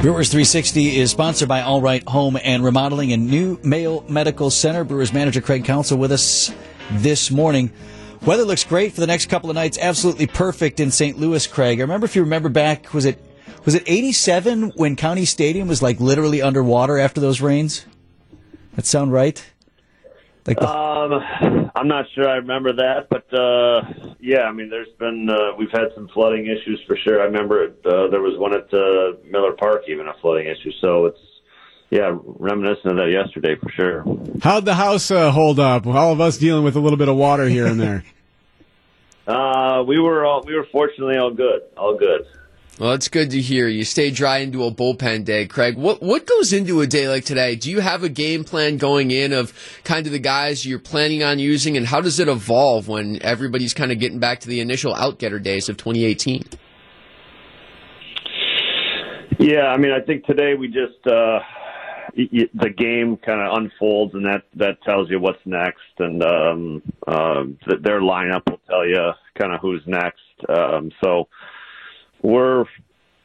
Brewers 360 is sponsored by All Right Home and Remodeling and New Mayo Medical Center. Brewers manager Craig Counsell with us this morning. Weather looks great for the next couple of nights. Absolutely perfect in St. Louis, Craig. I remember if you remember back, was it was it 87 when County Stadium was like literally underwater after those rains? That sound right? Like the- um, I'm not sure I remember that, but uh, yeah, I mean, there's been uh, we've had some flooding issues for sure. I remember it, uh, there was one at uh, Miller Park, even a flooding issue. So it's yeah, reminiscent of that yesterday for sure. How'd the house uh, hold up? All of us dealing with a little bit of water here and there. uh, we were all we were fortunately all good, all good. Well, it's good to hear. You stay dry into a bullpen day, Craig. What what goes into a day like today? Do you have a game plan going in of kind of the guys you're planning on using, and how does it evolve when everybody's kind of getting back to the initial outgetter days of 2018? Yeah, I mean, I think today we just uh, the game kind of unfolds, and that that tells you what's next, and um, uh, their lineup will tell you kind of who's next. Um, so we're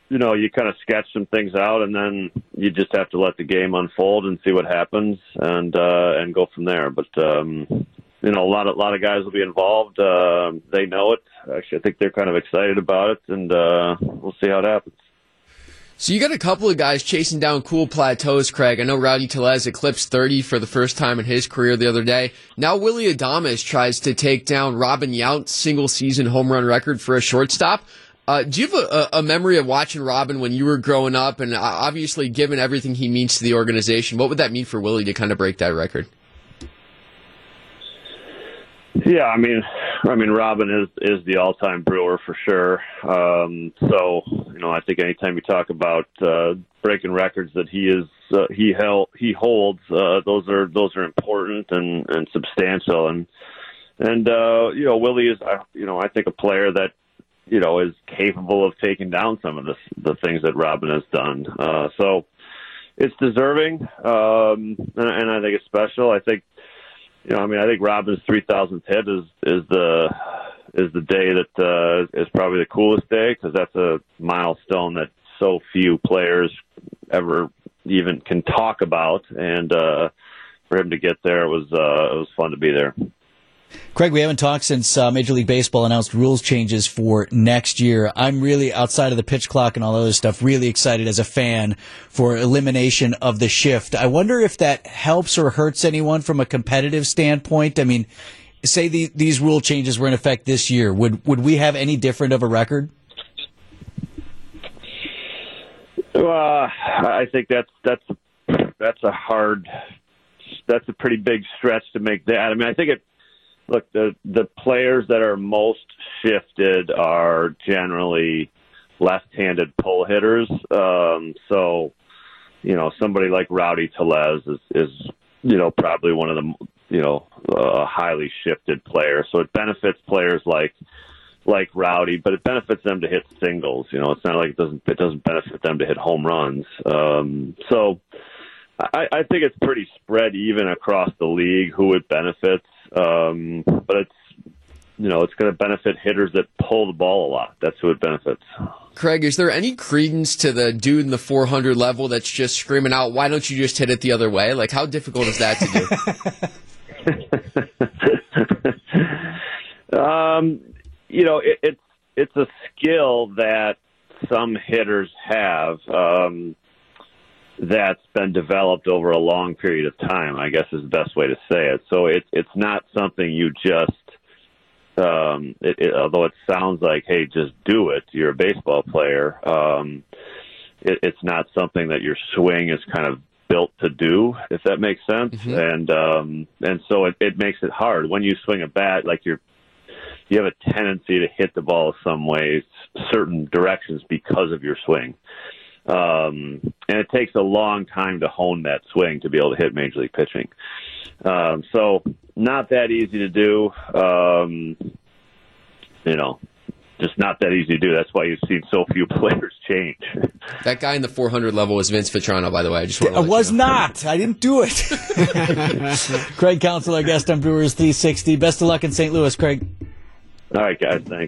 you know you kind of sketch some things out and then you just have to let the game unfold and see what happens and uh and go from there but um you know a lot of a lot of guys will be involved uh they know it actually i think they're kind of excited about it and uh we'll see how it happens so you got a couple of guys chasing down cool plateaus, Craig. I know Rowdy Tellez eclipsed 30 for the first time in his career the other day. Now Willie Adames tries to take down Robin Yount's single season home run record for a shortstop. Uh, do you have a, a, memory of watching Robin when you were growing up, and uh, obviously, given everything he means to the organization, what would that mean for Willie to kind of break that record? Yeah, I mean, I mean, Robin is is the all time Brewer for sure. Um, so, you know, I think anytime you talk about uh, breaking records that he is uh, he held he holds, uh, those are those are important and and substantial. And and uh, you know, Willie is, you know, I think a player that you know, is capable of taking down some of the the things that Robin has done. Uh, so it's deserving, um, and, and I think it's special. I think, you know, I mean, I think Robin's three thousandth hit is is the is the day that uh, is probably the coolest day because that's a milestone that so few players ever even can talk about, and uh, for him to get there, it was uh, it was fun to be there. Craig, we haven't talked since uh, Major League Baseball announced rules changes for next year. I'm really outside of the pitch clock and all other stuff, really excited as a fan for elimination of the shift. I wonder if that helps or hurts anyone from a competitive standpoint. I mean, say the, these rule changes were in effect this year, would would we have any different of a record? Uh, I think that's that's that's a hard that's a pretty big stretch to make that. I mean, I think it look the the players that are most shifted are generally left-handed pull hitters. Um, so, you know, somebody like Rowdy Tellez is, is you know probably one of the you know uh, highly shifted players. So it benefits players like like Rowdy, but it benefits them to hit singles. You know, it's not like it doesn't it doesn't benefit them to hit home runs. Um, so. I, I think it's pretty spread even across the league who it benefits. Um, but it's you know, it's going to benefit hitters that pull the ball a lot. That's who it benefits. Craig, is there any credence to the dude in the 400 level that's just screaming out, "Why don't you just hit it the other way?" Like, how difficult is that to do? um, you know, it, it's it's a skill that some hitters have. Um, that's been developed over a long period of time. I guess is the best way to say it. So it's it's not something you just, um, it, it, although it sounds like, hey, just do it. You're a baseball player. Um, it, it's not something that your swing is kind of built to do, if that makes sense. Mm-hmm. And um, and so it, it makes it hard when you swing a bat. Like you're, you have a tendency to hit the ball some ways, certain directions because of your swing. Um, and it takes a long time to hone that swing to be able to hit major league pitching. Um, so not that easy to do. Um, you know, just not that easy to do. That's why you've seen so few players change. That guy in the 400 level was Vince Vitrano, by the way. I just I was you know. not. I didn't do it. Craig Counsell, our guest on Brewers 360. Best of luck in St. Louis, Craig. All right, guys. Thanks.